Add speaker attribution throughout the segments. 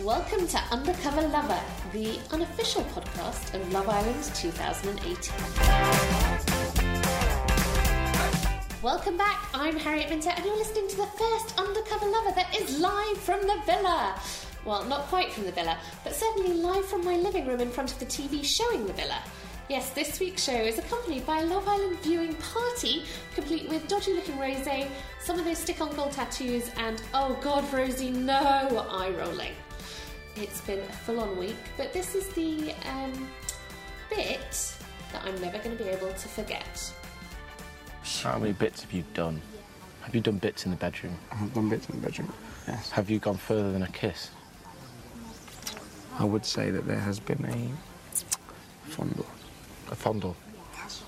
Speaker 1: Welcome to Undercover Lover, the unofficial podcast of Love Island 2018. Welcome back, I'm Harriet Minter, and you're listening to the first Undercover Lover that is live from the villa. Well, not quite from the villa, but certainly live from my living room in front of the TV showing the villa. Yes, this week's show is accompanied by a Love Island viewing party, complete with dodgy looking rose, some of those stick on gold tattoos, and oh god, Rosie, no eye rolling. It's been a full on week, but this is the um, bit that I'm never going to be able to forget.
Speaker 2: How many bits have you done? Have you done bits in the bedroom?
Speaker 3: I've done bits in the bedroom, yes.
Speaker 2: Have you gone further than a kiss?
Speaker 3: I would say that there has been a fondle.
Speaker 2: A fondle? Yes.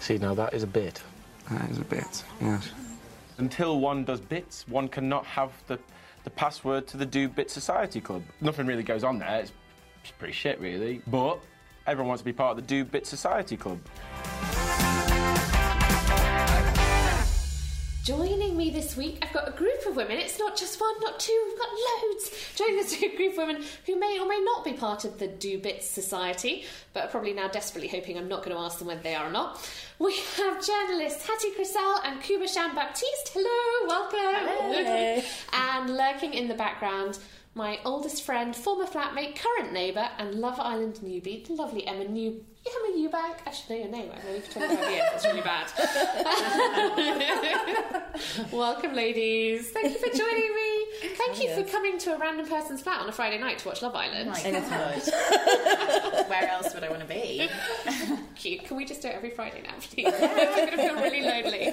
Speaker 2: See, now that is a bit.
Speaker 3: That is a bit, yes.
Speaker 2: Until one does bits, one cannot have the, the password to the Do Bit Society Club. Nothing really goes on there. It's, pretty shit, really. But everyone wants to be part of the Do Bit Society Club.
Speaker 1: Joining me this week, I've got a group of women. It's not just one, not two, we've got loads. Joining us a group of women who may or may not be part of the Do Bits Society, but are probably now desperately hoping I'm not going to ask them whether they are or not. We have journalists Hattie Crisell and Kuba Shan Baptiste. Hello, welcome. and lurking in the background, my oldest friend, former flatmate, current neighbour, and Love Island newbie, the lovely Emma New. Emma Eubank. I should know your name. I've known you for 25 years. That's really bad. Welcome, ladies. Thank you for joining me. Thank you for coming to a random person's flat on a Friday night to watch Love Island.
Speaker 4: Anytime. Where else would I want to be?
Speaker 1: Cute. Can we just do it every Friday now, please? I'm going to feel really lonely.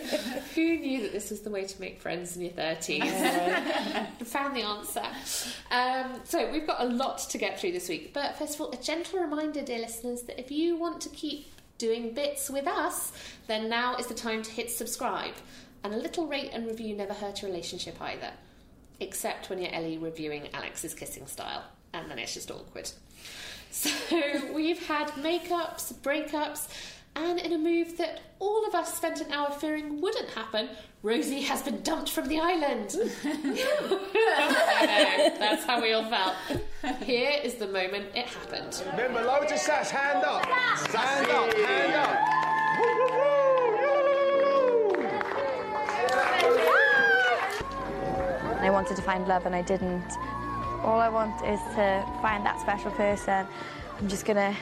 Speaker 1: Who knew that this was the way to make friends in your 30s? Found the answer. Um, so, we've got a lot to get through this week. But first of all, a gentle reminder, dear listeners, that if you want to keep doing bits with us, then now is the time to hit subscribe. And a little rate and review never hurt a relationship either. Except when you're Ellie reviewing Alex's kissing style. And then it's just awkward. So we've had makeups, breakups, and in a move that all of us spent an hour fearing wouldn't happen, Rosie has been dumped from the island. Know, that's how we all felt. Here is the moment it happened.
Speaker 5: Remember, loads of sats, hand up. Hand up, hand up.
Speaker 6: I wanted to find love and I didn't. All I want is to find that special person. I'm just gonna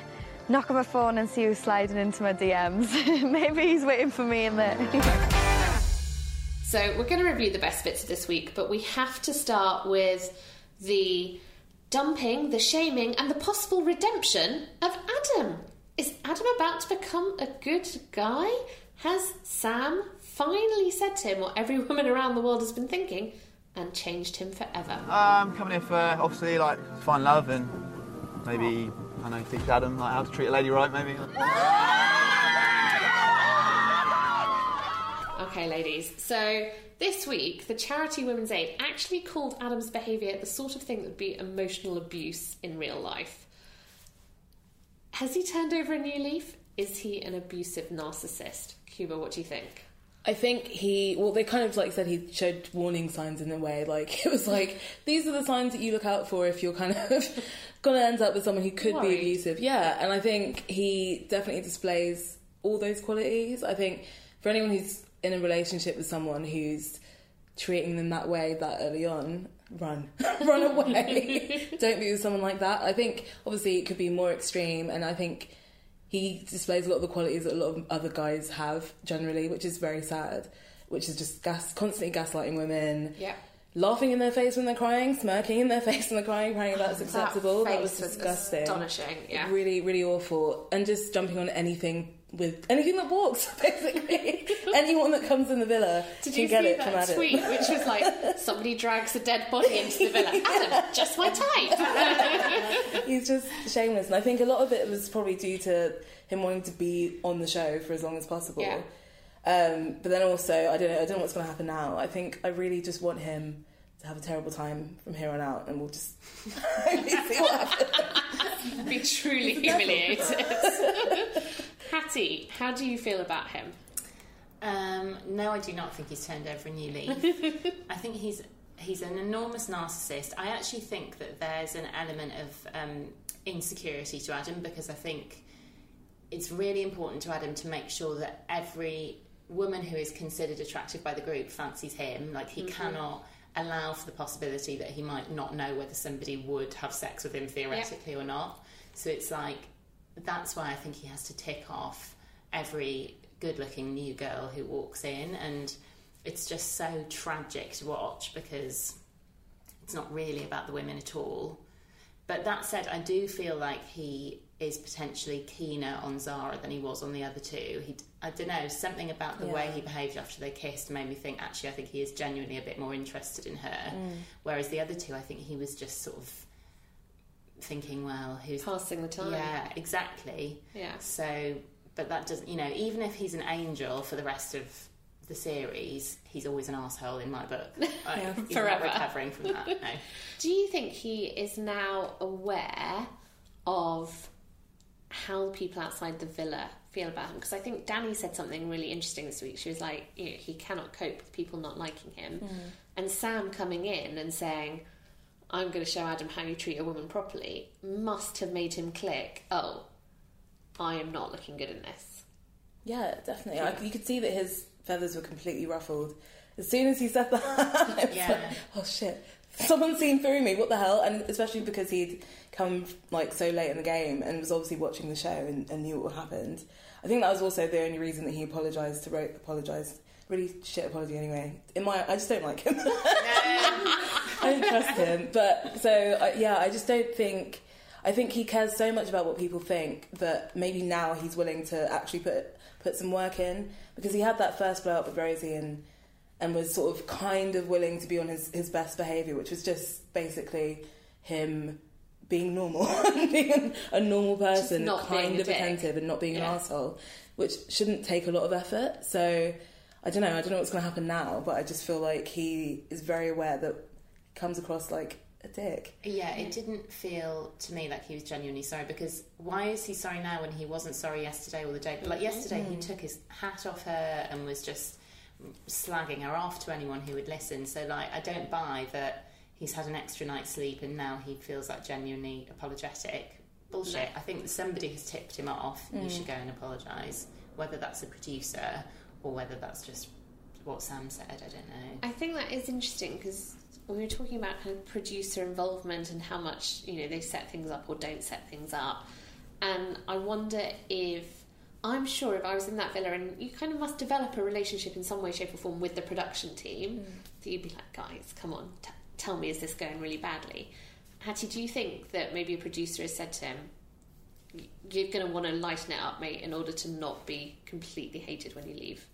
Speaker 6: knock on my phone and see who's sliding into my DMs. Maybe he's waiting for me in there.
Speaker 1: So we're going to review the best bits of this week, but we have to start with the dumping, the shaming, and the possible redemption of Adam. Is Adam about to become a good guy? Has Sam finally said to him what every woman around the world has been thinking and changed him forever?
Speaker 7: I'm coming here for obviously like to find love and maybe I don't know teach Adam like how to treat a lady right maybe.
Speaker 1: Okay, ladies. So this week, the charity Women's Aid actually called Adam's behaviour the sort of thing that would be emotional abuse in real life. Has he turned over a new leaf? Is he an abusive narcissist? Kuba, what do you think?
Speaker 8: I think he, well, they kind of like said he showed warning signs in a way. Like, it was like, these are the signs that you look out for if you're kind of going to end up with someone who could
Speaker 1: Worried.
Speaker 8: be abusive. Yeah, and I think he definitely displays all those qualities. I think for anyone who's in a relationship with someone who's treating them that way that early on, run. run away. Don't be with someone like that. I think, obviously, it could be more extreme, and I think he displays a lot of the qualities that a lot of other guys have generally, which is very sad. Which is just gas, constantly gaslighting women,
Speaker 1: Yeah.
Speaker 8: laughing in their face when they're crying, smirking in their face when they're crying, crying that's acceptable. That, was
Speaker 1: was
Speaker 8: disgusting,
Speaker 1: astonishing, yeah.
Speaker 8: really, really awful, and just jumping on anything with anything that walks, basically. Anyone that comes in the villa
Speaker 1: Did
Speaker 8: can
Speaker 1: you
Speaker 8: get
Speaker 1: see
Speaker 8: it from
Speaker 1: that
Speaker 8: Adam.
Speaker 1: tweet, which was like, somebody drags a dead body into the villa? Adam, just my type.
Speaker 8: He's just shameless, and I think a lot of it was probably due to him wanting to be on the show for as long as possible.
Speaker 1: Yeah.
Speaker 8: Um, but then also, I don't know. I don't know what's going to happen now. I think I really just want him to have a terrible time from here on out, and we'll just see what happens.
Speaker 1: Be truly humiliated. Hattie, how do you feel about him?
Speaker 4: Um, no, I do not think he's turned over a new leaf. I think he's he's an enormous narcissist. I actually think that there's an element of um, insecurity to Adam because I think it's really important to Adam to make sure that every woman who is considered attractive by the group fancies him. Like he cannot allow for the possibility that he might not know whether somebody would have sex with him theoretically or not. So it's like that's why I think he has to tick off every good looking new girl who walks in and it's just so tragic to watch because it's not really about the women at all. But that said, I do feel like he is potentially keener on Zara than he was on the other two. He, I don't know, something about the way he behaved after they kissed made me think actually I think he is genuinely a bit more interested in her. Mm. Whereas the other two, I think he was just sort of thinking, well, who's
Speaker 1: Passing the time.
Speaker 4: yeah, exactly.
Speaker 1: Yeah.
Speaker 4: So, but that doesn't, you know, even if he's an angel for the rest of the series, he's always an asshole in my book. Like, he's
Speaker 1: Forever.
Speaker 4: recovering from that. No.
Speaker 1: Do you think he is now aware of how people outside the villa feel about him? Because I think Dani said something really interesting this week. She was like, you know, he cannot cope with people not liking him. Hmm. And Sam coming in and saying, I'm going to show Adam how you treat a woman properly, must have made him click, oh, I am not looking good in this.
Speaker 8: Yeah, definitely. I, you could see that his feathers were completely ruffled. As soon as he said that,
Speaker 4: Yeah.
Speaker 8: like, oh shit, someone's seen through me. What the hell? And especially because he'd come like so late in the game and was obviously watching the show and, and knew what happened. I think that was also the only reason that he apologised to Ro- apologised. Really shit apology anyway. In my, I just don't like him. I don't trust him. But so uh, yeah, I just don't think. I think he cares so much about what people think that maybe now he's willing to actually put put some work in because he had that first blow up with Rosie and and was sort of kind of willing to be on his, his best behaviour, which was just basically him being normal, being a normal person, kind of attentive and not being
Speaker 1: Yeah.
Speaker 8: an asshole, which shouldn't take a lot of effort. So I don't know. I don't know what's going to happen now, but I just feel like he is very aware that comes across like a dick.
Speaker 4: Yeah, it didn't feel to me like he was genuinely sorry because why is he sorry now when he wasn't sorry yesterday or the day? But like mm-hmm. yesterday, he took his hat off her and was just slagging her off to anyone who would listen. So like, I don't buy that he's had an extra night's sleep and now he feels like genuinely apologetic. Bullshit. I think somebody has tipped him off. You mm. should go and apologise. Whether that's a producer or whether that's just what Sam said, I don't know.
Speaker 1: I think that is interesting because we were talking about kind of producer involvement and how much you know they set things up or don't set things up, and I wonder if I'm sure if I was in that villa and you kind of must develop a relationship in some way, shape, or form with the production team, mm. that you'd be like, guys, come on, t- tell me, is this going really badly? Hattie, do you think that maybe a producer has said to him, you're going to want to lighten it up, mate, in order to not be completely hated when you leave?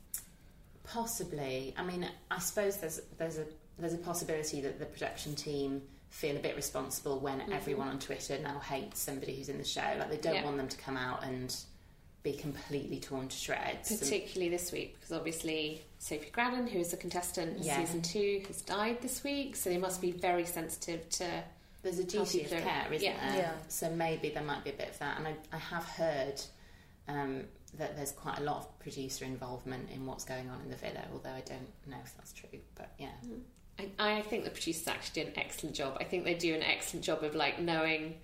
Speaker 4: Possibly. I mean, I suppose there's there's a there's a possibility that the production team feel a bit responsible when everyone on Twitter now hates somebody who's in the show. Like they don't
Speaker 1: Yeah.
Speaker 4: want them to come out and be completely torn to shreds. And-
Speaker 1: particularly this week because obviously Sophie Gradon, who is a contestant in
Speaker 4: Yeah.
Speaker 1: season two, has died this week, so they must be very sensitive to.
Speaker 4: there's a duty of care, isn't
Speaker 1: Yeah.
Speaker 4: there?
Speaker 8: Yeah.
Speaker 4: So maybe there might be a bit of that. And I, I have heard um, that there's quite a lot of producer involvement in what's going on in the villa. Although I don't know if that's true, but yeah.
Speaker 1: I, I think the producers actually do an excellent job. I think they do an excellent job of like knowing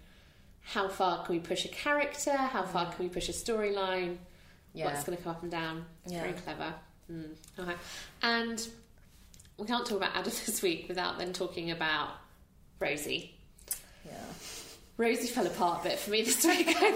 Speaker 1: how far can we push a character, how far can we push a storyline,
Speaker 4: Yeah.
Speaker 1: what's going to come up and down. It's
Speaker 8: Yeah.
Speaker 1: very clever. Mm. Okay. And we can't talk about Adam this week without then talking about Rosie.
Speaker 8: Yeah.
Speaker 1: Rosie fell apart a bit for me this week, I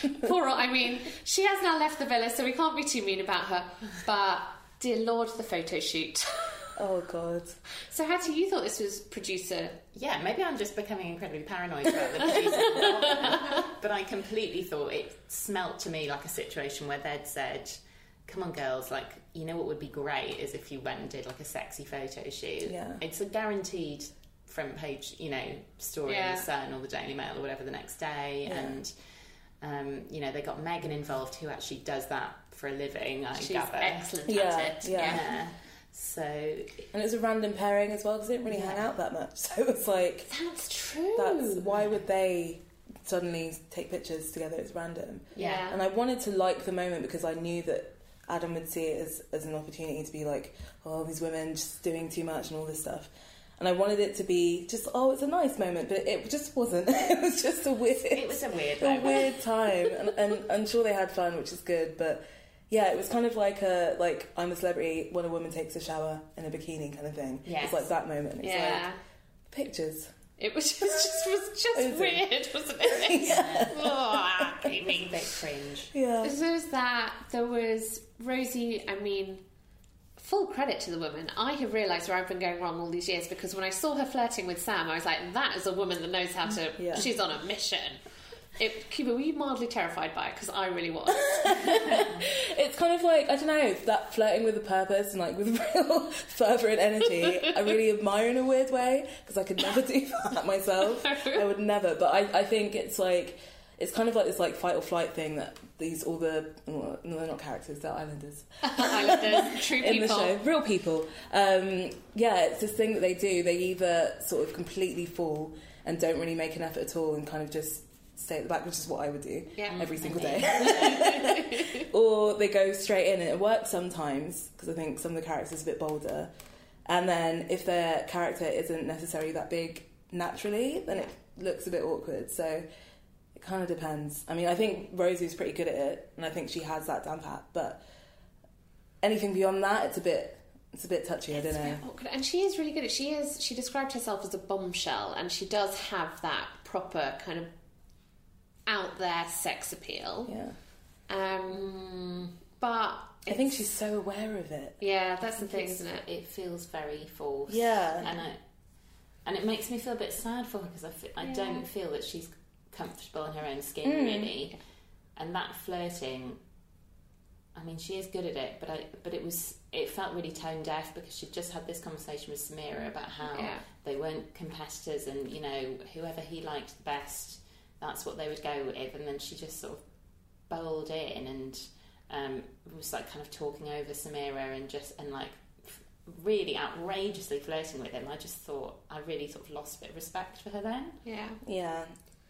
Speaker 1: think. Poor, I mean, she has now left the villa, so we can't be too mean about her. But dear Lord, the photo shoot.
Speaker 8: Oh God.
Speaker 1: So, Hattie, you thought this was producer
Speaker 4: Yeah, maybe I'm just becoming incredibly paranoid about the producer but I completely thought it smelt to me like a situation where they'd said, "Come on, girls! Like, you know what would be great is if you went and did like a sexy photo shoot.
Speaker 8: Yeah.
Speaker 4: It's a guaranteed front page, you know, story
Speaker 1: Yeah.
Speaker 4: in the Sun or the Daily Mail or whatever the next day,
Speaker 8: Yeah.
Speaker 4: and um, you know they got Megan involved, who actually does that for a living. I
Speaker 1: She's
Speaker 4: gather.
Speaker 1: excellent
Speaker 8: Yeah,
Speaker 1: at it.
Speaker 8: yeah.
Speaker 4: Yeah. So
Speaker 8: And it was a random pairing as well because they didn't really hang out that much. So it was like,
Speaker 1: That's true.
Speaker 8: that's why would they suddenly take pictures together? It's random.
Speaker 1: Yeah.
Speaker 8: And I wanted to like the moment because I knew that Adam would see it as, as an opportunity to be like, oh, these women just doing too much and all this stuff. And I wanted it to be just, oh, it's a nice moment, but it just wasn't. it was just a weird,
Speaker 4: it was a weird
Speaker 8: a
Speaker 4: moment.
Speaker 8: weird time. And, and I'm sure they had fun, which is good, but yeah, it was kind of like a like I'm a celebrity when a woman takes a shower in a bikini kind of thing.
Speaker 4: Yes.
Speaker 8: It's like that moment. It's
Speaker 1: yeah.
Speaker 8: like pictures.
Speaker 1: It was just, just was just
Speaker 8: it?
Speaker 1: weird, wasn't it? yeah. Oh,
Speaker 4: a bit cringe.
Speaker 8: Yeah.
Speaker 1: So there was that. There was Rosie. I mean, full credit to the woman. I have realised where I've been going wrong all these years because when I saw her flirting with Sam, I was like, that is a woman that knows how to.
Speaker 8: Yeah.
Speaker 1: She's on a mission. It, Kuba, were you mildly terrified by it? Because I really was.
Speaker 8: It's kind of like I don't know that flirting with a purpose and like with real fervour and energy. I really admire in a weird way because I could never do that myself. I would never. But I, I think it's like it's kind of like this like fight or flight thing that these all the well, no they're not characters they're islanders
Speaker 1: Islanders, true
Speaker 8: in the show real people. Um, yeah, it's this thing that they do. They either sort of completely fall and don't really make an effort at all and kind of just stay at the back, which is what I would do
Speaker 1: Yeah.
Speaker 8: every single day. or they go straight in and it works sometimes because I think some of the characters are a bit bolder. And then if their character isn't necessarily that big naturally, then it looks a bit awkward. So it kind of depends. I mean, I think Rosie's pretty good at it, and I think she has that down pat. But anything beyond that, it's a bit, it's a bit touchy. I don't
Speaker 1: It's
Speaker 8: know.
Speaker 1: awkward. And she is really good at she is she described herself as a bombshell and she does have that proper kind of out there sex appeal.
Speaker 8: Yeah,
Speaker 1: Um but
Speaker 8: I think she's so aware of it.
Speaker 1: Yeah, that's the thing, isn't it?
Speaker 4: It feels very forced.
Speaker 8: Yeah.
Speaker 4: and I, and it makes me feel a bit sad for her because I, I
Speaker 1: Yeah.
Speaker 4: don't feel that she's comfortable in her own skin
Speaker 8: Mm.
Speaker 4: really, and that flirting. I mean, she is good at it, but I, but it was it felt really tone deaf because she'd just had this conversation with Samira about how
Speaker 1: Yeah.
Speaker 4: they weren't competitors, and you know whoever he liked best, that's what they would go with, and then she just sort of bowled in and um, was like kind of talking over Samira and just and like really outrageously flirting with him. I just thought I really sort of lost a bit of respect for her then.
Speaker 1: Yeah.
Speaker 8: Yeah.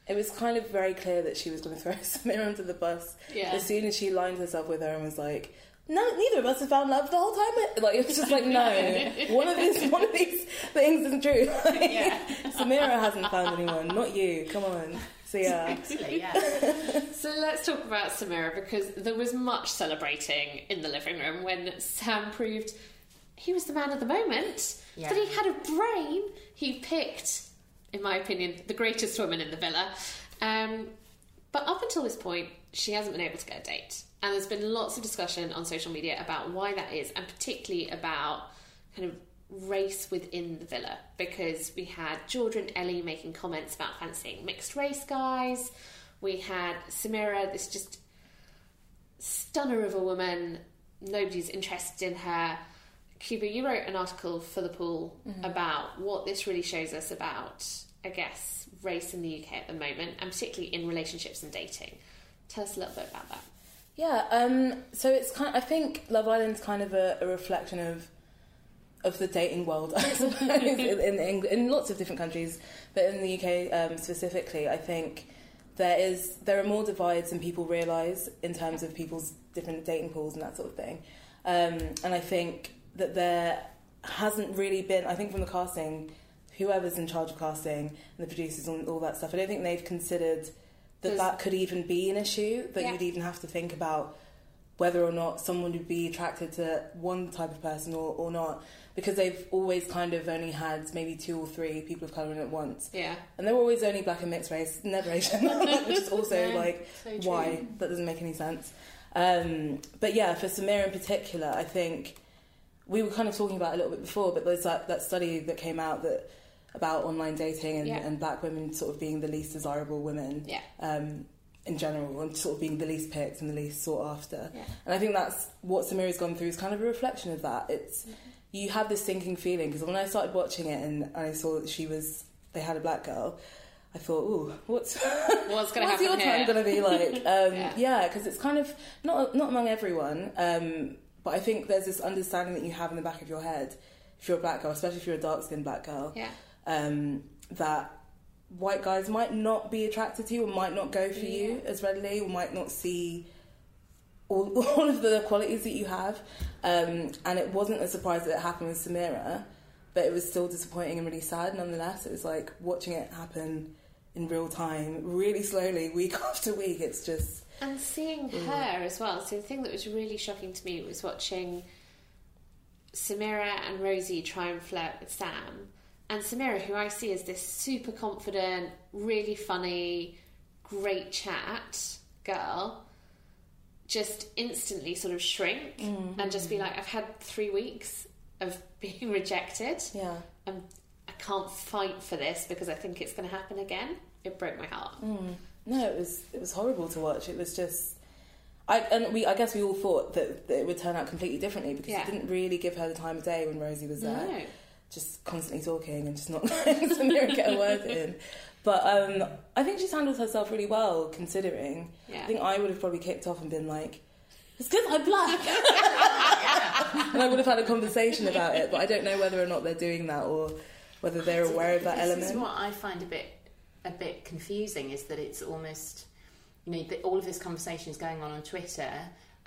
Speaker 8: It was kind of very clear that she was going to throw Samira under the bus
Speaker 1: Yeah.
Speaker 8: as soon as she lined herself with her and was like, "No, neither of us have found love the whole time." Like it was just like, no, one of these, one of these things isn't true. Like, Samira hasn't found anyone, not you. Come on. So yeah,
Speaker 4: Actually, yeah.
Speaker 1: So let's talk about Samira because there was much celebrating in the living room when Sam proved he was the man of the moment.
Speaker 4: Yeah.
Speaker 1: That he had a brain. He picked, in my opinion, the greatest woman in the villa. Um, but up until this point, she hasn't been able to get a date. And there's been lots of discussion on social media about why that is, and particularly about kind of race within the villa. Because we had Georgia and Ellie making comments about fancying mixed race guys. We had Samira, this just stunner of a woman. Nobody's interested in her. Kuba, you wrote an article for the pool about what this really shows us about, I guess, race in the UK at the moment, and particularly in relationships and dating. Tell us a little bit about that.
Speaker 8: yeah. Um, so it's kind. I think Love Island's kind of a, a reflection of of the dating world, I suppose, in, in, in lots of different countries, but in the UK um, specifically, I think there is there are more divides than people realise in terms of people's different dating pools and that sort of thing. Um, and I think that there hasn't really been. I think from the casting, whoever's in charge of casting and the producers and all that stuff, I don't think they've considered that that could even be an issue. That
Speaker 1: Yeah.
Speaker 8: you'd even have to think about whether or not someone would be attracted to one type of person or, or not because they've always kind of only had maybe two or three people of colour in at once.
Speaker 1: Yeah.
Speaker 8: And they're always only black and mixed race, never Asian, which is also
Speaker 4: No,
Speaker 8: like
Speaker 4: so
Speaker 8: why that doesn't make any sense. Um, but yeah, for Samira in particular, I think we were kind of talking about it a little bit before, but there's that, that study that came out that about online dating and,
Speaker 1: Yeah.
Speaker 8: and black women sort of being the least desirable women
Speaker 1: Yeah.
Speaker 8: um, in general and sort of being the least picked and the least sought after.
Speaker 1: Yeah.
Speaker 8: And I think that's what Samira's gone through is kind of a reflection of that. It's
Speaker 1: Mm-hmm.
Speaker 8: you have this sinking feeling because when I started watching it and I saw that she was they had a black girl, I thought, ooh, what's
Speaker 1: What's going to
Speaker 8: what's
Speaker 1: happen
Speaker 8: your time going to be like? Um,
Speaker 1: Yeah.
Speaker 8: yeah, because it's kind of not not among everyone, um, but I think there's this understanding that you have in the back of your head if you're a black girl, especially if you're a dark skinned black girl,
Speaker 1: Yeah.
Speaker 8: um, that white guys might not be attracted to you or might not go for you as readily or might not see all, all of the qualities that you have. Um, and it wasn't a surprise that it happened with Samira, but it was still disappointing and really sad nonetheless. It was like watching it happen in real time, really slowly, week after week. It's just.
Speaker 1: And seeing
Speaker 8: Mm.
Speaker 1: her as well. So the thing that was really shocking to me was watching Samira and Rosie try and flirt with Sam. And Samira, who I see as this super confident, really funny, great chat girl, just instantly sort of shrink and just be mm-hmm. like, I've had three weeks of being rejected.
Speaker 8: Yeah.
Speaker 1: And I can't fight for this because I think it's going to happen again. It broke my heart. Mm.
Speaker 8: No, it was it was horrible to watch. It was just, I and we I guess we all thought that, that it would turn out completely differently because
Speaker 1: Yeah.
Speaker 8: it didn't really give her the time of day when Rosie was there.
Speaker 1: No.
Speaker 8: Just constantly talking and just not letting Samira get a word in. But um, I think she's handled herself really well considering.
Speaker 1: Yeah.
Speaker 8: I think I would have probably kicked off and been like, "It's because I'm black," and I would have had a conversation about it. But I don't know whether or not they're doing that or whether they're aware of that
Speaker 4: this
Speaker 8: element.
Speaker 4: is what I find a bit a bit confusing is that it's almost you know all of this conversation is going on on Twitter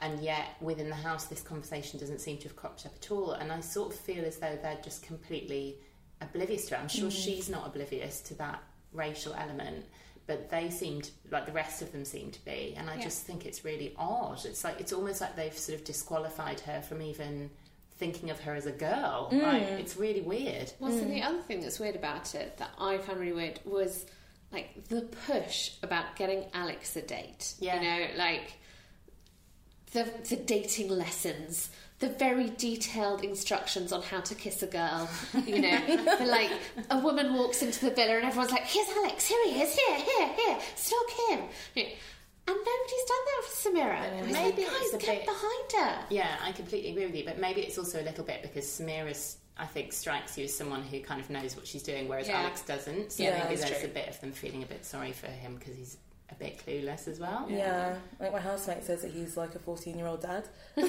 Speaker 4: and yet within the house this conversation doesn't seem to have cropped up at all and I sort of feel as though they're just completely oblivious to it. I'm sure mm. she's not oblivious to that racial element but they seemed like the rest of them seem to be and I
Speaker 1: Yeah.
Speaker 4: just think it's really odd. It's like it's almost like they've sort of disqualified her from even thinking of her as a girl. Mm. Like it's really weird.
Speaker 1: Well, so the mm. other thing that's weird about it that I found really weird was like the push about getting Alex a date.
Speaker 4: Yeah.
Speaker 1: You know, like the the dating lessons, the very detailed instructions on how to kiss a girl. You know, the, like a woman walks into the villa and everyone's like, "Here's Alex. Here he is. Here, here, here. Stalk him." You know, and nobody's done that for Samira.
Speaker 4: Maybe
Speaker 1: like,
Speaker 4: it's
Speaker 1: guys,
Speaker 4: a bit-
Speaker 1: behind her.
Speaker 4: Yeah, I completely agree with you, but maybe it's also a little bit because Samira's, I think, strikes you as someone who kind of knows what she's doing, whereas
Speaker 1: Yeah.
Speaker 4: Alex doesn't. So
Speaker 8: Yeah,
Speaker 4: maybe there's
Speaker 8: true.
Speaker 4: a bit of them feeling a bit sorry for him because he's a bit clueless as well.
Speaker 8: Yeah, like my housemate says that he's like a 14 year old dad. he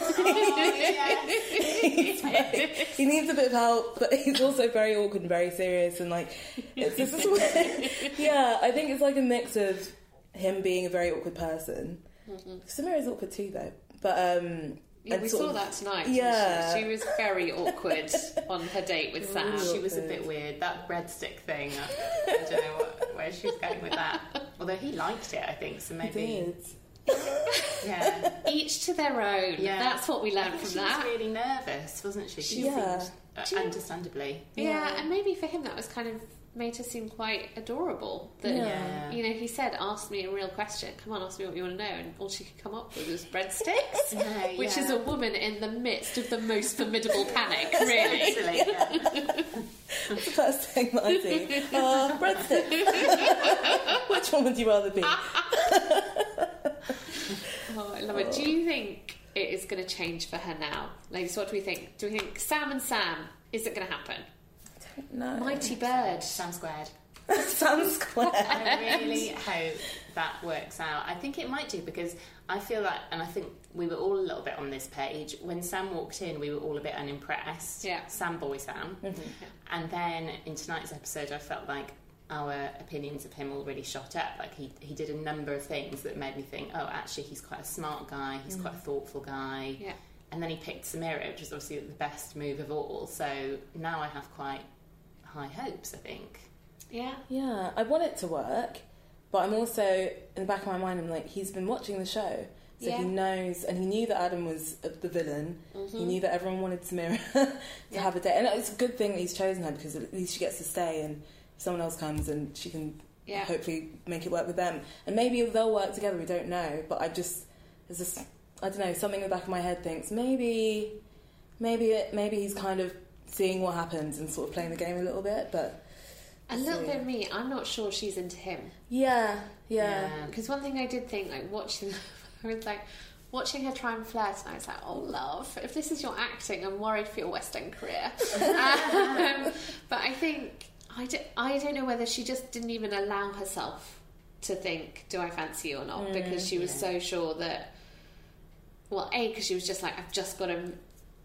Speaker 8: needs a bit of help, but he's also very awkward and very serious, and like, it's just yeah, I think it's like a mix of him being a very awkward person. Samira's awkward too, though, but um,
Speaker 1: Yeah, we saw
Speaker 8: of-
Speaker 1: that tonight.
Speaker 8: Yeah.
Speaker 1: she? she was very awkward on her date with Sam.
Speaker 4: She was a bit weird. That breadstick thing, I, I don't know what, where she was going with that. Although he liked it, I think, so
Speaker 8: He
Speaker 4: maybe.
Speaker 8: did.
Speaker 4: Yeah.
Speaker 1: Each to their own.
Speaker 4: Yeah.
Speaker 1: That's what we
Speaker 4: I
Speaker 1: learned
Speaker 4: think
Speaker 1: from
Speaker 4: she
Speaker 1: that.
Speaker 4: She was really nervous, wasn't she? She
Speaker 8: Yeah.
Speaker 4: seemed, uh,
Speaker 1: Do you-
Speaker 4: understandably.
Speaker 1: yeah. and maybe for him that was kind of made her seem quite adorable. That
Speaker 4: Yeah.
Speaker 1: you know, he said, "Ask me a real question. Come on, ask me what you want to know." And all she could come up with was breadsticks,
Speaker 4: Yeah,
Speaker 1: which
Speaker 4: yeah.
Speaker 1: is a woman in the midst of the most formidable panic. Really.
Speaker 4: Silly, yeah.
Speaker 8: That's the first thing that I see. Uh, breadstick. Which one would you rather be?
Speaker 1: Oh, I love it. Do you think it is going to change for her now, ladies? What do we think? Do we think Sam and Sam is it going to happen?
Speaker 8: No.
Speaker 1: Mighty bird.
Speaker 4: Sam squared.
Speaker 8: Sam squared.
Speaker 4: I really hope that works out. I think it might do because I feel like, and I think we were all a little bit on this page. When Sam walked in, we were all a bit unimpressed.
Speaker 1: Yeah.
Speaker 4: Sam boy Sam. And then in tonight's episode, I felt like our opinions of him all really shot up. Like he, he did a number of things that made me think, oh, actually, he's quite a smart guy. He's quite a thoughtful guy.
Speaker 1: Yeah.
Speaker 4: And then he picked Samira, which is obviously the best move of all. So now I have quite high hopes. I think.
Speaker 1: Yeah.
Speaker 8: Yeah, I want it to work, but I'm also in the back of my mind. I'm like, he's been watching the show, so
Speaker 1: Yeah.
Speaker 8: he knows, and he knew that Adam was the villain. He mm-hmm. knew that everyone wanted Samira to have a date, and it's a good thing that he's chosen her because at least she gets to stay, and someone else comes, and she can
Speaker 1: Yeah.
Speaker 8: hopefully make it work with them, and maybe they'll work together. We don't know, but I just there's this I don't know something in the back of my head thinks maybe maybe it, maybe he's kind of seeing what happens and sort of playing the game a little bit, but.
Speaker 1: A little bit of me, I'm not sure she's into him.
Speaker 8: Yeah, yeah.
Speaker 1: Because one thing I did think, like watching, I was like watching her try and flirt, and I was like, "Oh, love, if this is your acting, I'm worried for your West End career." um, but I think I, don't know whether she just didn't even allow herself to think, "Do I fancy you or not?" because she was so sure that. Well, a because she was just like, "I've just got to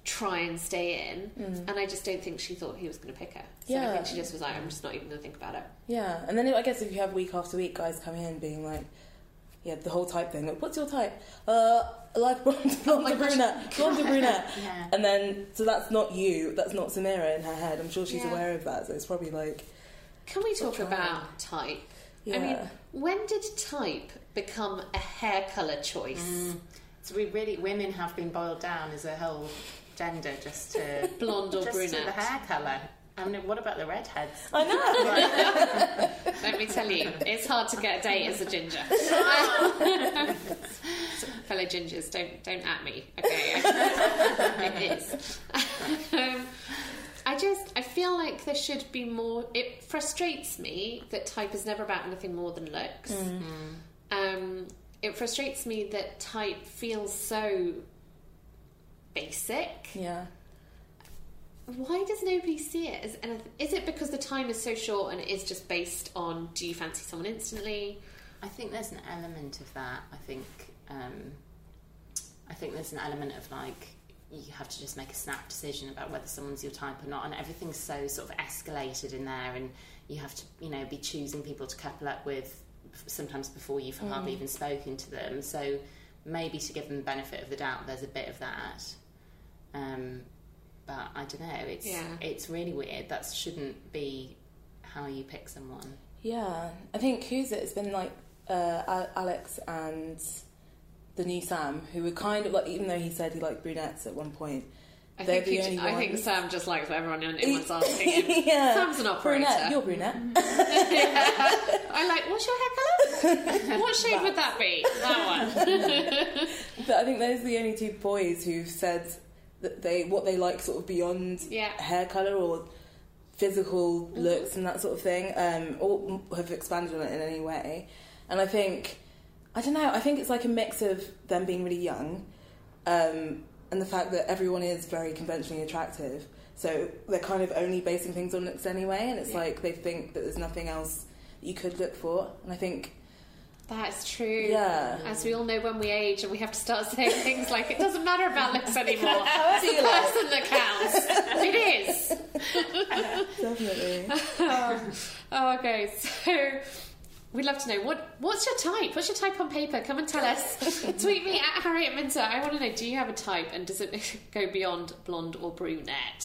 Speaker 1: try and stay in," and I just don't think she thought he was going to pick her. So I think she just was like, "I'm just not even going to think about it."
Speaker 8: Yeah, and then I guess if you have week after week guys coming in being like, yeah, the whole type thing, like, what's your type? Uh, I like blonde, blonde to brunette, blonde brunette.
Speaker 4: Yeah.
Speaker 8: And then, so that's not you, that's not Samira in her head. I'm sure she's
Speaker 1: Yeah.
Speaker 8: aware of that, so it's probably like,
Speaker 1: Can we talk about type? I mean, when did type become a hair colour choice?
Speaker 4: So we really women have been boiled down as a whole gender just to
Speaker 1: Blonde or
Speaker 4: just to
Speaker 1: brunette?
Speaker 4: the hair colour. I mean, what about the redheads?
Speaker 8: I know.
Speaker 1: Let me tell you, it's hard to get a date as a ginger. Fellow gingers, don't don't at me, okay? it is. um, I just I feel like there should be more. It frustrates me that type is never about anything more than looks. Um, it frustrates me that type feels so basic.
Speaker 8: yeah.
Speaker 1: Why does nobody see it as anything? Is it because the time is so short and it is just based on do you fancy someone instantly?
Speaker 4: I think there's an element of that. I think um, I think there's an element of like you have to just make a snap decision about whether someone's your type or not, and everything's so sort of escalated in there, and you have to you know be choosing people to couple up with sometimes before you've hardly even spoken to them. So maybe to give them the benefit of the doubt, there's a bit of that. Um, but I don't know. It's
Speaker 1: Yeah.
Speaker 4: it's really weird. That shouldn't be how you pick someone.
Speaker 8: Yeah. I think, who's it? It's been like uh, Alex and the new Sam, who were kind of like, even though he said he liked brunettes at one point,
Speaker 1: I think,
Speaker 8: the
Speaker 1: he,
Speaker 8: only
Speaker 1: I think Sam just likes what everyone anyone's asking him.
Speaker 8: yeah.
Speaker 1: Sam's an operator.
Speaker 8: Brunette, you're brunette.
Speaker 1: I like, what's your hair colour? what shade would that be? That one.
Speaker 8: But I think those are the only two boys who've said that they what they like sort of beyond
Speaker 1: Yeah.
Speaker 8: hair color or physical looks and that sort of thing, um, or have expanded on it in any way. And I think I don't know. I think it's like a mix of them being really young, um, and the fact that everyone is very conventionally attractive. So they're kind of only basing things on looks anyway, and it's
Speaker 1: Yeah.
Speaker 8: like they think that there's nothing else you could look for. And I think
Speaker 1: That's true.
Speaker 8: Yeah.
Speaker 1: As we all know, when we age and we have to start saying things like, it doesn't matter about looks anymore. It's the person that counts. it is.
Speaker 8: definitely.
Speaker 1: Oh, okay. So we'd love to know what what's your type? What's your type on paper? Come and tell us. Tweet me at Harriet Minter. I want to know: Do you have a type, and does it go beyond blonde or brunette?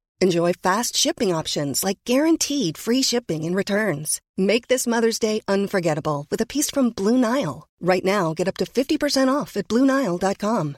Speaker 9: Enjoy fast shipping options like guaranteed free shipping and returns. Make this Mother's Day unforgettable with a piece from Blue Nile. Right now, get up to 50% off at BlueNile.com.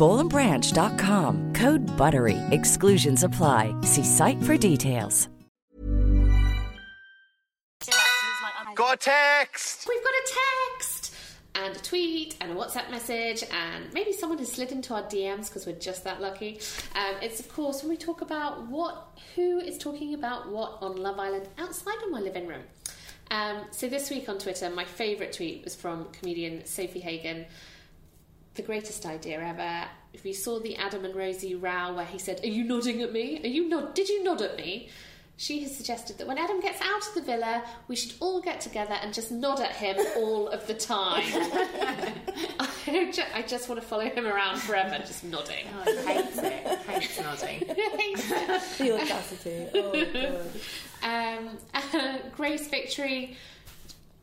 Speaker 10: bollandbranch.com. Code BUTTERY. Exclusions apply. See site for details.
Speaker 5: Got a text!
Speaker 1: We've got a text and a tweet and a WhatsApp message, and maybe someone has slid into our DMs because we're just that lucky. Um, it's of course when we talk about what, who is talking about what on Love Island outside of my living room. Um, so this week on Twitter, my favourite tweet was from comedian Sofie Hagen. The greatest idea ever. If you saw the Adam and Rosie row where he said, "Are you nodding at me? Are you nod? Did you nod at me?" She has suggested that when Adam gets out of the villa, we should all get together and just nod at him all of the time. I, ju- I just want to follow him around forever, just nodding.
Speaker 4: Oh, he hates it. Hates nodding.
Speaker 8: The audacity. Oh, God.
Speaker 1: Um, Grace Victory.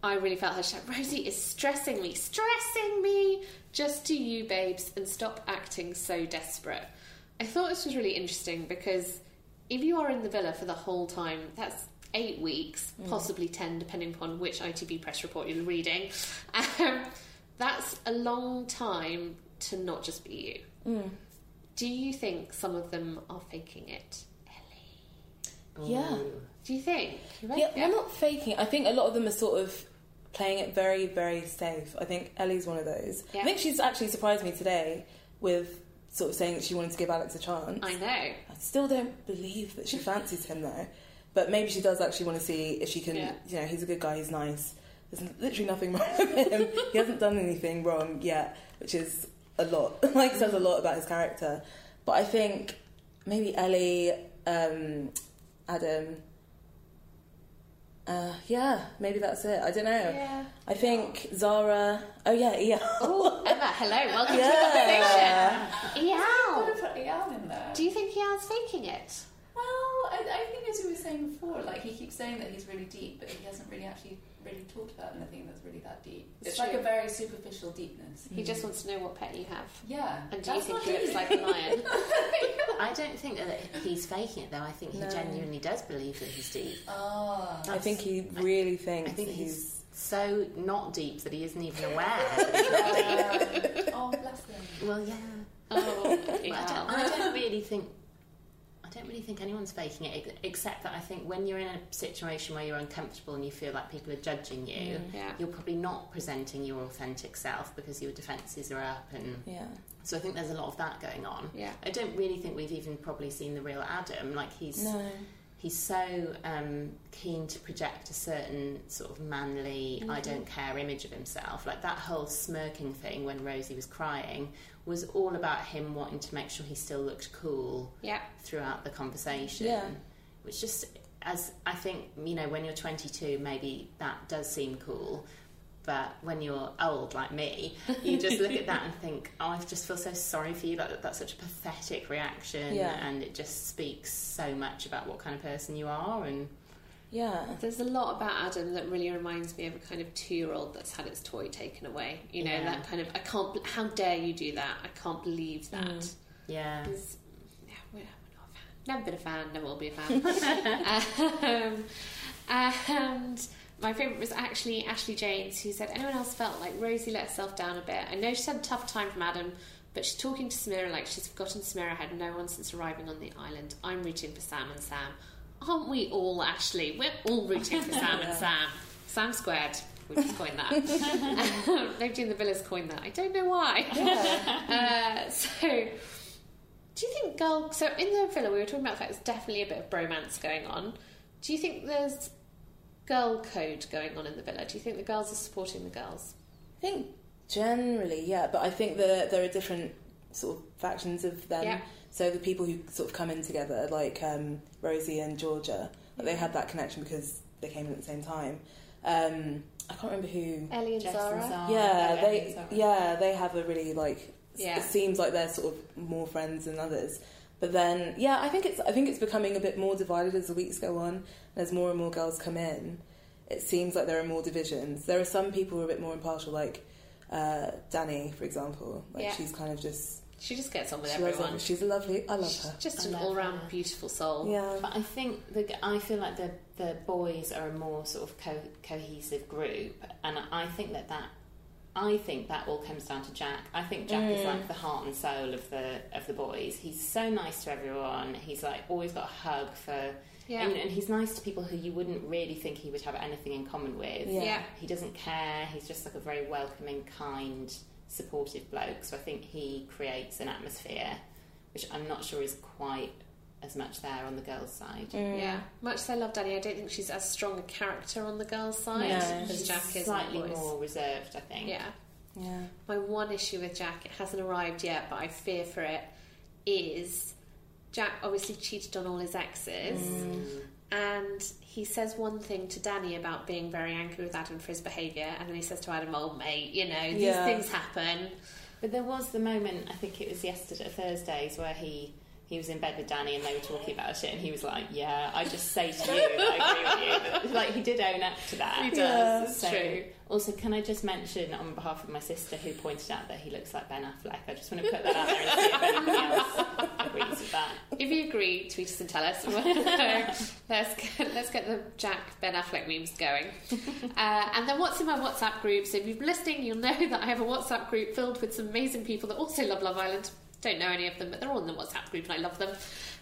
Speaker 1: I really felt her shout. Rosie is stressing me, stressing me. Just do you, babes, and stop acting so desperate. I thought this was really interesting because if you are in the villa for the whole time, that's eight weeks,
Speaker 8: Mm.
Speaker 1: possibly ten, depending upon which ITV press report you're reading. Um, that's a long time to not just be you.
Speaker 8: Mm.
Speaker 1: Do you think some of them are faking it? Ellie?
Speaker 8: Yeah.
Speaker 1: Do you think? You
Speaker 8: Yeah,
Speaker 1: reckon?
Speaker 8: they're not faking. it. I think a lot of them are sort of playing it very, very safe. I think Ellie's one of those.
Speaker 1: Yeah.
Speaker 8: I think she's actually surprised me today with sort of saying that she wanted to give Alex a chance.
Speaker 1: I know.
Speaker 8: I still don't believe that she fancies him though. But maybe she does actually want to see if she can.
Speaker 1: Yeah.
Speaker 8: You know, he's a good guy. He's nice. There's literally nothing wrong with him. he hasn't done anything wrong yet, which is a lot. like says a lot about his character. But I think maybe Ellie, um, Adam. Uh, yeah, maybe that's it. I don't know.
Speaker 1: Yeah.
Speaker 8: I think Zara. Oh yeah, yeah.
Speaker 1: Oh, Emma, hello, welcome
Speaker 8: Yeah.
Speaker 1: to the conversation. Eyal.
Speaker 11: Gotta put Eyal in there.
Speaker 1: Do you think Eyal's faking it?
Speaker 11: Well, I, I think as we were saying before, like he keeps saying that he's really deep, but he hasn't really actually really talked about anything that's really that deep.
Speaker 1: It's
Speaker 11: It's, like
Speaker 1: true.
Speaker 11: a very superficial deepness.
Speaker 1: He just wants to know what pet you have.
Speaker 11: Yeah.
Speaker 1: And do you think he looks like a lion?
Speaker 4: I don't think that he's faking it though. I think he
Speaker 8: No.
Speaker 4: genuinely does believe that he's deep.
Speaker 11: Oh.
Speaker 8: I think he really thinks
Speaker 4: I think
Speaker 8: that
Speaker 4: he's,
Speaker 8: he's.
Speaker 4: so not deep that he isn't even aware. that he's
Speaker 11: oh, bless him.
Speaker 4: Well, yeah.
Speaker 1: Oh,
Speaker 4: But I don't, I don't really think. I don't really think anyone's faking it, except that I think when you're in a situation where you're uncomfortable and you feel like people are judging you,
Speaker 8: Mm.
Speaker 1: Yeah.
Speaker 4: you're probably not presenting your authentic self because your defences are up, and
Speaker 8: Yeah.
Speaker 4: so I think there's a lot of that going on.
Speaker 1: Yeah.
Speaker 4: I don't really think we've even probably seen the real Adam. Like he's
Speaker 8: No.
Speaker 4: he's so um, keen to project a certain sort of manly, I don't care image of himself. Like that whole smirking thing when Rosie was crying was all about him wanting to make sure he still looked cool
Speaker 1: Yeah.
Speaker 4: throughout the conversation.
Speaker 8: Yeah.
Speaker 4: Which just, as I think, you know, when you're 22, maybe that does seem cool. But when you're old like me, you just look at that and think, oh, I just feel so sorry for you. Like, that's such a pathetic reaction.
Speaker 8: Yeah.
Speaker 4: And it just speaks so much about what kind of person you are. And
Speaker 8: Yeah.
Speaker 1: There's a lot about Adam that really reminds me of a kind of two-year-old that's had its toy taken away. You know,
Speaker 4: Yeah.
Speaker 1: that kind of I can't. How dare you do that? I can't believe that.
Speaker 4: Mm. Yeah.
Speaker 1: Yeah, we're, we're not a fan. Never been a fan. Never will be a fan. um, and my favourite was actually Ashley James, who said, "Anyone else felt like Rosie let herself down a bit? I know she's had a tough time from Adam." But she's talking to Samira like she's forgotten Samira had no one since arriving on the island. I'm rooting for Sam and Sam. Aren't we all, Ashley? We're all rooting for Sam and Sam. Sam squared. We just coined that. Nobody in the villa's coined that. I don't know why. uh, so, do you think girl? So in the villa, we were talking about the fact there's definitely a bit of bromance going on. Do you think there's girl code going on in the villa? Do you think the girls are supporting the girls?
Speaker 8: I think generally, yeah, but I think that there are different sort of factions of them.
Speaker 1: Yeah.
Speaker 8: So the people who sort of come in together, like um, Rosie and Georgia, like they had that connection because they came in at the same time. Um, I can't remember who.
Speaker 1: Ellie and
Speaker 4: Jess
Speaker 1: Zara.
Speaker 4: and Zara.
Speaker 8: Yeah,
Speaker 4: Ellie
Speaker 8: they
Speaker 4: Zara.
Speaker 8: yeah they have a really like.
Speaker 1: Yeah.
Speaker 8: It seems like they're sort of more friends than others. But then, yeah, I think it's I think it's becoming a bit more divided as the weeks go on. As more and more girls come in, it seems like there are more divisions. There are some people who are a bit more impartial, like uh, Dani, for example. Like
Speaker 1: Yeah.
Speaker 8: she's kind of just
Speaker 1: She just gets on with
Speaker 8: she
Speaker 1: everyone.
Speaker 8: it. She's lovely. I love her.
Speaker 1: Just
Speaker 4: I
Speaker 1: an all-round
Speaker 4: her.
Speaker 1: beautiful soul.
Speaker 8: Yeah.
Speaker 4: But I think the I feel like the the boys are a more sort of co- cohesive group, and I think that that I think that all comes down to Jack. I think Jack is
Speaker 8: Mm.
Speaker 4: like the heart and soul of the of the boys. He's so nice to everyone. He's like always got a hug for.
Speaker 1: Yeah.
Speaker 4: And, and he's nice to people who you wouldn't really think he would have anything in common with.
Speaker 8: Yeah.
Speaker 1: Yeah.
Speaker 4: He doesn't care. He's just like a very welcoming, kind, supportive bloke. So I think he creates an atmosphere which I'm not sure is quite as much there on the girls' side.
Speaker 1: Yeah, much as I love Dani, I don't think she's as strong a character on the girls' side
Speaker 8: No.
Speaker 1: as
Speaker 4: She's
Speaker 1: Jack is
Speaker 4: slightly
Speaker 1: boys.
Speaker 4: more reserved, I think.
Speaker 1: Yeah.
Speaker 8: Yeah.
Speaker 1: My one issue with Jack, it hasn't arrived yet, but I fear for it, is Jack obviously cheated on all his exes.
Speaker 8: Mm.
Speaker 1: And he says one thing to Dani about being very angry with Adam for his behaviour, and then he says to Adam, "Oh mate, you know these
Speaker 8: Yeah.
Speaker 1: things happen."
Speaker 4: But there was the moment, I think it was yesterday, Thursdays, where he he was in bed with Dani and they were talking about it, and he was like, "Yeah, I just say to you I agree with you." Like he did own up to that.
Speaker 1: He does, it's
Speaker 4: So,
Speaker 1: true.
Speaker 4: Also, can I just mention on behalf of my sister who pointed out that he looks like Ben Affleck? I just want to put that out there and see if anybody else agrees with that.
Speaker 1: If you agree, tweet us and tell us. let's get, let's get the Jack Ben Affleck memes going. Uh, and then what's in my WhatsApp group? So if you've been listening, you'll know that I have a WhatsApp group filled with some amazing people that also love Love Island. Don't know any of them, but they're all in the WhatsApp group and I love them.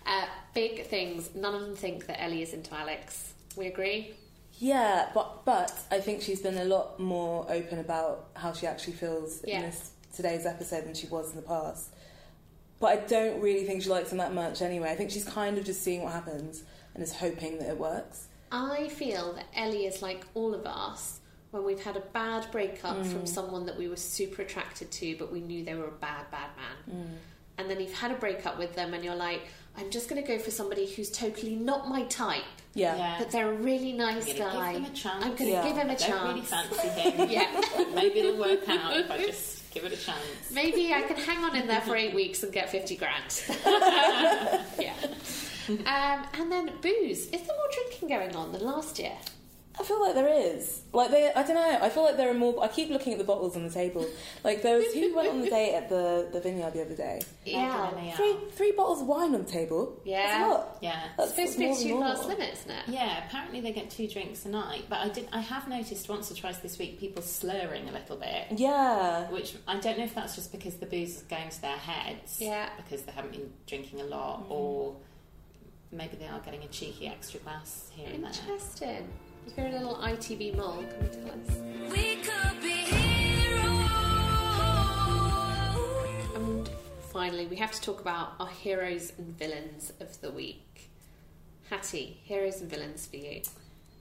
Speaker 1: Uh, big things. None of them think that Ellie is into Alex. We agree?
Speaker 8: Yeah, but but I think she's been a lot more open about how she actually feels
Speaker 1: Yeah.
Speaker 8: in this today's episode than she was in the past. But I don't really think she likes him that much anyway. I think she's kind of just seeing what happens and is hoping that it works.
Speaker 1: I feel that Ellie is like all of us when we've had a bad breakup
Speaker 8: Mm.
Speaker 1: from someone that we were super attracted to, but we knew they were a bad, bad man.
Speaker 8: Mm.
Speaker 1: And then you've had a breakup with them, and you're like, I'm just going to go for somebody who's totally not my type,
Speaker 8: Yeah.
Speaker 4: Yeah.
Speaker 1: but they're a really nice
Speaker 4: I'm gonna
Speaker 1: guy.
Speaker 4: give them a chance.
Speaker 1: I'm going to
Speaker 8: Yeah.
Speaker 1: give him a
Speaker 4: I don't really
Speaker 1: chance.
Speaker 4: fancy him.
Speaker 1: Yeah.
Speaker 4: Maybe it'll work out if I just give it a chance.
Speaker 1: Maybe I can hang on in there for eight weeks and get 50 grand. yeah. Um, and then booze. Is there more drinking going on than last year?
Speaker 8: I feel like there is. Like they, I don't know. I feel like there are more. I keep looking at the bottles on the table. Like there was who went on the date at the the vineyard the other day.
Speaker 1: Yeah.
Speaker 8: Three three bottles of wine on the table.
Speaker 1: Yeah.
Speaker 8: That's a lot.
Speaker 4: Yeah.
Speaker 8: That's
Speaker 1: It's supposed to be
Speaker 8: more
Speaker 1: a
Speaker 8: than
Speaker 1: two glass
Speaker 8: normal.
Speaker 1: limit, isn't it?
Speaker 4: Yeah, apparently they get two drinks a night. But I did. I have noticed once or twice this week people slurring a little bit.
Speaker 8: Yeah.
Speaker 4: Which I don't know if that's just because the booze is going to their heads.
Speaker 1: Yeah.
Speaker 4: Because they haven't been drinking a lot, mm-hmm. or maybe they are getting a cheeky extra glass here and there.
Speaker 1: Interesting. If you're a little ITV mole, can you tell us?
Speaker 12: We could be
Speaker 1: And finally, we have to talk about our heroes and villains of the week. Hattie, heroes and villains for you.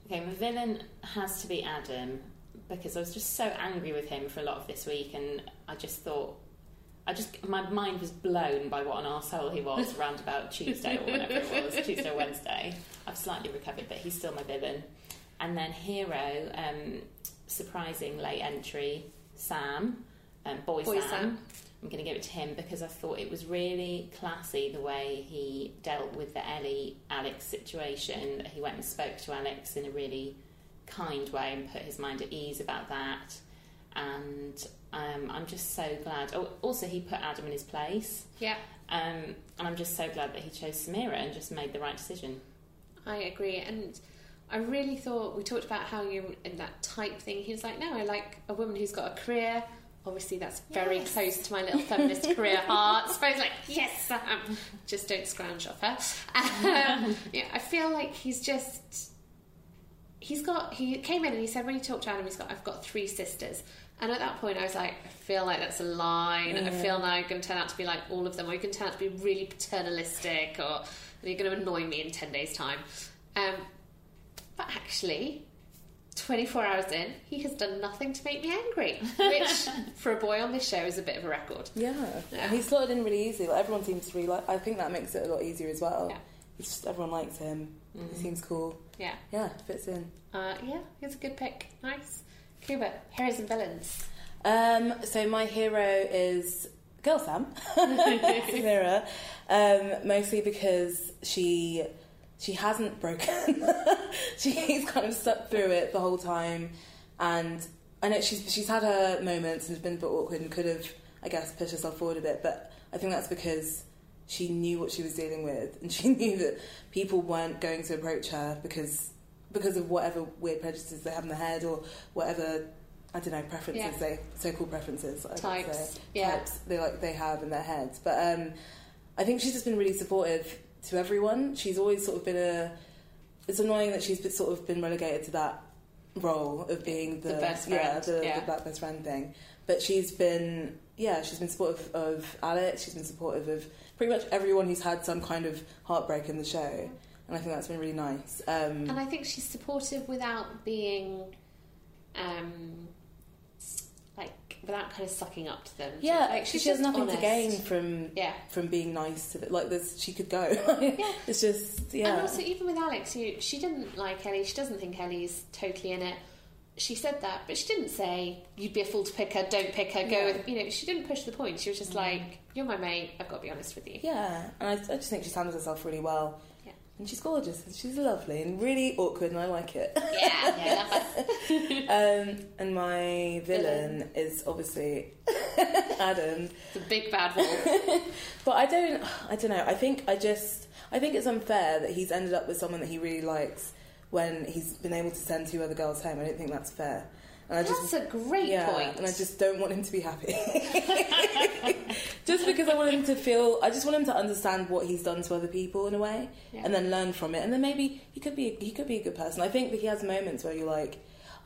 Speaker 4: Okay, my villain has to be Adam because I was just so angry with him for a lot of this week, and I just thought, I just my mind was blown by what an arsehole he was around about Tuesday or whenever it was, Tuesday or Wednesday. I've slightly recovered, but he's still my villain. And then hero, um, surprising late entry, Sam, um, boy,
Speaker 1: Boy
Speaker 4: Sam.
Speaker 1: Sam.
Speaker 4: I'm going to give it to him because I thought it was really classy the way he dealt with the Ellie Alex situation. He went and spoke to Alex in a really kind way and put his mind at ease about that. And um, I'm just so glad. Oh, also, he put Adam in his place.
Speaker 1: Yeah.
Speaker 4: Um, and I'm just so glad that he chose Samira and just made the right decision.
Speaker 1: I agree, and I really thought we talked about how you in that type thing. He was like, no, I like a woman who's got a career. Obviously, that's very
Speaker 4: Yes.
Speaker 1: close to my little feminist career heart. So I was like, yes, Sam. Just don't scrounge off her. Um, yeah, I feel like he's just. He's got. He came in and he said when he talked to Adam, he's got. I've got three sisters. And at that point, I was like, I feel like that's a line. I feel now you're going to turn out to be like all of them, or going to turn out to be really paternalistic, or you're going to annoy me in 10 days' time. Um, but actually, 24 hours in, he has done nothing to make me angry, which for a boy on this show is a bit of a record.
Speaker 8: Yeah. And he slotted in really easy. Like everyone seems to really like. I think that makes it a lot easier as well.
Speaker 1: Yeah.
Speaker 8: It's just everyone likes him.
Speaker 1: Mhm.
Speaker 8: He seems cool.
Speaker 1: Yeah.
Speaker 8: Yeah, fits in.
Speaker 1: Uh, yeah, he's a good pick. Nice. Kuba, heroes and villains.
Speaker 8: Um, so my hero is Girl Sam, um, mostly because she she hasn't broken. she's kind of stuck through it the whole time, and I know she's she's had her moments and has been a bit awkward and could have, I guess, pushed herself forward a bit. But I think that's because she knew what she was dealing with, and she knew that people weren't going to approach her because because of whatever weird prejudices they have in their head or whatever I don't know preferences
Speaker 1: Yeah.
Speaker 8: they so-called preferences I
Speaker 1: Types, yeah.
Speaker 8: types they like they have in their heads. But um, I think she's just been really supportive to everyone. She's always sort of been a. It's annoying that she's been, sort of been relegated to that role of being the,
Speaker 1: The best
Speaker 8: yeah, the,
Speaker 1: yeah.
Speaker 8: the black best friend thing. But she's been yeah, she's been supportive of Alex. She's been supportive of pretty much everyone who's had some kind of heartbreak in the show, and I think that's been really nice. Um,
Speaker 1: And I think she's supportive without being, um, like, without kind of sucking up to them.
Speaker 8: Yeah,
Speaker 1: like,
Speaker 8: she,
Speaker 1: she's
Speaker 8: she has nothing
Speaker 1: honest.
Speaker 8: to gain from
Speaker 1: Yeah.
Speaker 8: from being nice to them. like this. She could go. it's just yeah.
Speaker 1: And also, even with Alex, who she didn't like Ellie, she doesn't think Ellie's totally in it. She said that, but she didn't say you'd be a fool to pick her. Don't pick her. Go
Speaker 8: Yeah.
Speaker 1: with you know. She didn't push the point. She was just mm. like, "You're my mate. I've got to be honest with you."
Speaker 8: Yeah, and I, I just think she's handled herself really well. And she's gorgeous. and She's lovely and really awkward, and I like it.
Speaker 1: Yeah, yeah.
Speaker 8: um, and my villain is obviously Adam.
Speaker 1: The big bad wolf.
Speaker 8: but I don't. I don't know. I think I just. I think it's unfair that he's ended up with someone that he really likes when he's been able to send two other girls home. I don't think that's fair. And I just,
Speaker 1: That's a great
Speaker 8: yeah,
Speaker 1: point.
Speaker 8: And I just don't want him to be happy. just because I want him to feel, I just want him to understand what he's done to other people in a way,
Speaker 1: Yeah.
Speaker 8: and then learn from it. And then maybe he could be, he could be a good person. I think that he has moments where you're like,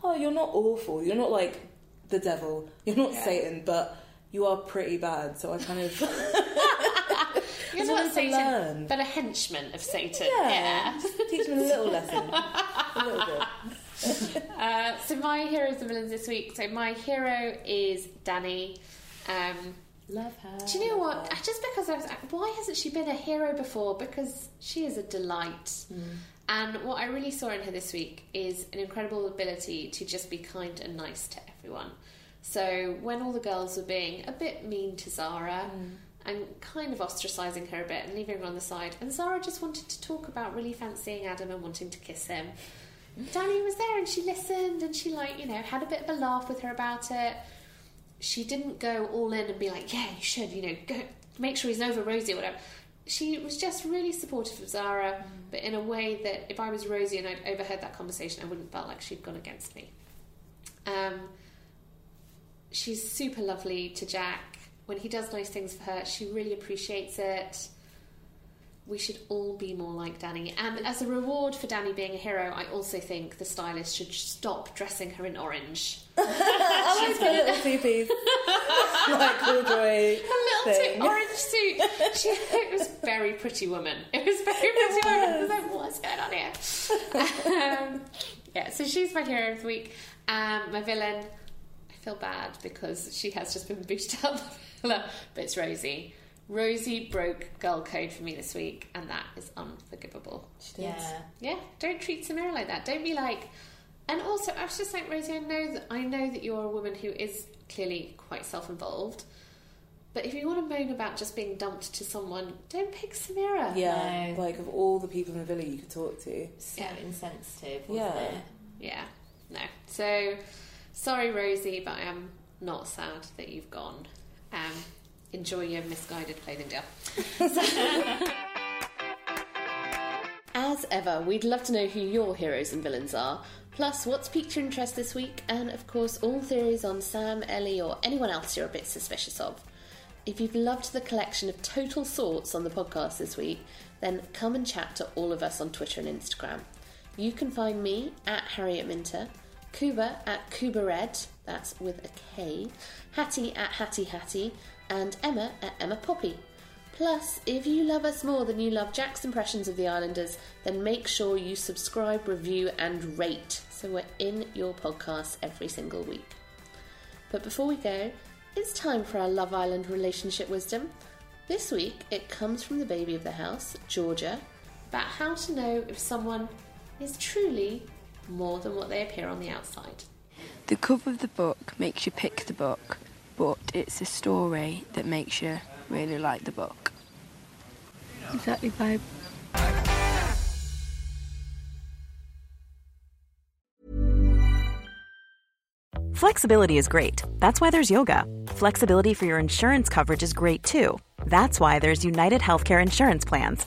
Speaker 8: oh, you're not awful. You're not like the devil. You're not
Speaker 1: Yeah.
Speaker 8: Satan, but you are pretty bad. So I kind of,
Speaker 1: You're not
Speaker 8: to
Speaker 1: Satan,
Speaker 8: learn.
Speaker 1: but a henchman of Satan.
Speaker 8: Yeah. Just teach him a little lesson, a little bit.
Speaker 1: Uh, so my heroes and villains this week. So my hero is Dani. Um,
Speaker 8: Love her.
Speaker 1: do you know what? Just because I was, why hasn't she been a hero before? Because she is a delight. And what I really saw in her this week is an incredible ability to just be kind and nice to everyone. So when all the girls were being a bit mean to Zara and kind of ostracising her a bit and leaving her on the side, and Zara just wanted to talk about really fancying Adam and wanting to kiss him. Dani was there and she listened and she like you know had a bit of a laugh with her about it. She didn't go all in and be like, yeah, you should, you know, go make sure he's over Rosie or whatever. She was just really supportive of Zara, but in a way that if I was Rosie and I'd overheard that conversation, I wouldn't felt like she'd gone against me. Um, she's super lovely to Jack. When he does nice things for her, she really appreciates it. We should all be more like Dani. And as a reward for Dani being a hero, I also think the stylist should stop dressing her in orange.
Speaker 8: I like her little two-piece, like corduroy
Speaker 1: A little
Speaker 8: thing.
Speaker 1: orange suit. She, it was very pretty woman. It was very pretty woman. I was like, what's going on here? um, yeah, so she's my hero of the week. Um, my villain, I feel bad because she has just been booted out the villa, but it's Rosie. Rosie broke girl code for me this week, and that is unforgivable.
Speaker 4: Yeah.
Speaker 1: Yeah, don't treat Samira like that. Don't be like. And also, I was just like Rosie. I know that I know that you're a woman who is clearly quite self-involved, But if you want to moan about just being dumped to someone, don't pick Samira.
Speaker 8: Yeah, like of all the people in the villa you could talk to.
Speaker 4: So insensitive,
Speaker 8: Yeah.
Speaker 4: wasn't it?
Speaker 1: Yeah, no. So, sorry, Rosie, but I am not sad that you've gone. Um, enjoy your misguided clothing deal. As ever, we'd love to know who your heroes and villains are. Plus, what's piqued your interest this week, and of course, all theories on Sam, Ellie, or anyone else you're a bit suspicious of. If you've loved the collection of total thoughts on the podcast this week, then come and chat to all of us on Twitter and Instagram. You can find me at Harriet Minter, Kuba at Kuba Red, that's with a K, Hattie at Hattie Hattie, and Emma at Emma Poppy. Plus, if you love us more than you love Jack's impressions of the Islanders, then make sure you subscribe, review, and rate so we're in your podcast every single week. But before we go, it's time for our Love Island relationship wisdom. This week, it comes from the baby of the house, Georgia, about how to know if someone is truly more than what they appear on the outside.
Speaker 12: The cover of the book makes you pick the book, but it's the story that makes you really like the book. Is that your vibe?
Speaker 13: Flexibility is great. That's why there's yoga. Flexibility for your insurance coverage is great too. That's why there's United Healthcare Insurance Plans.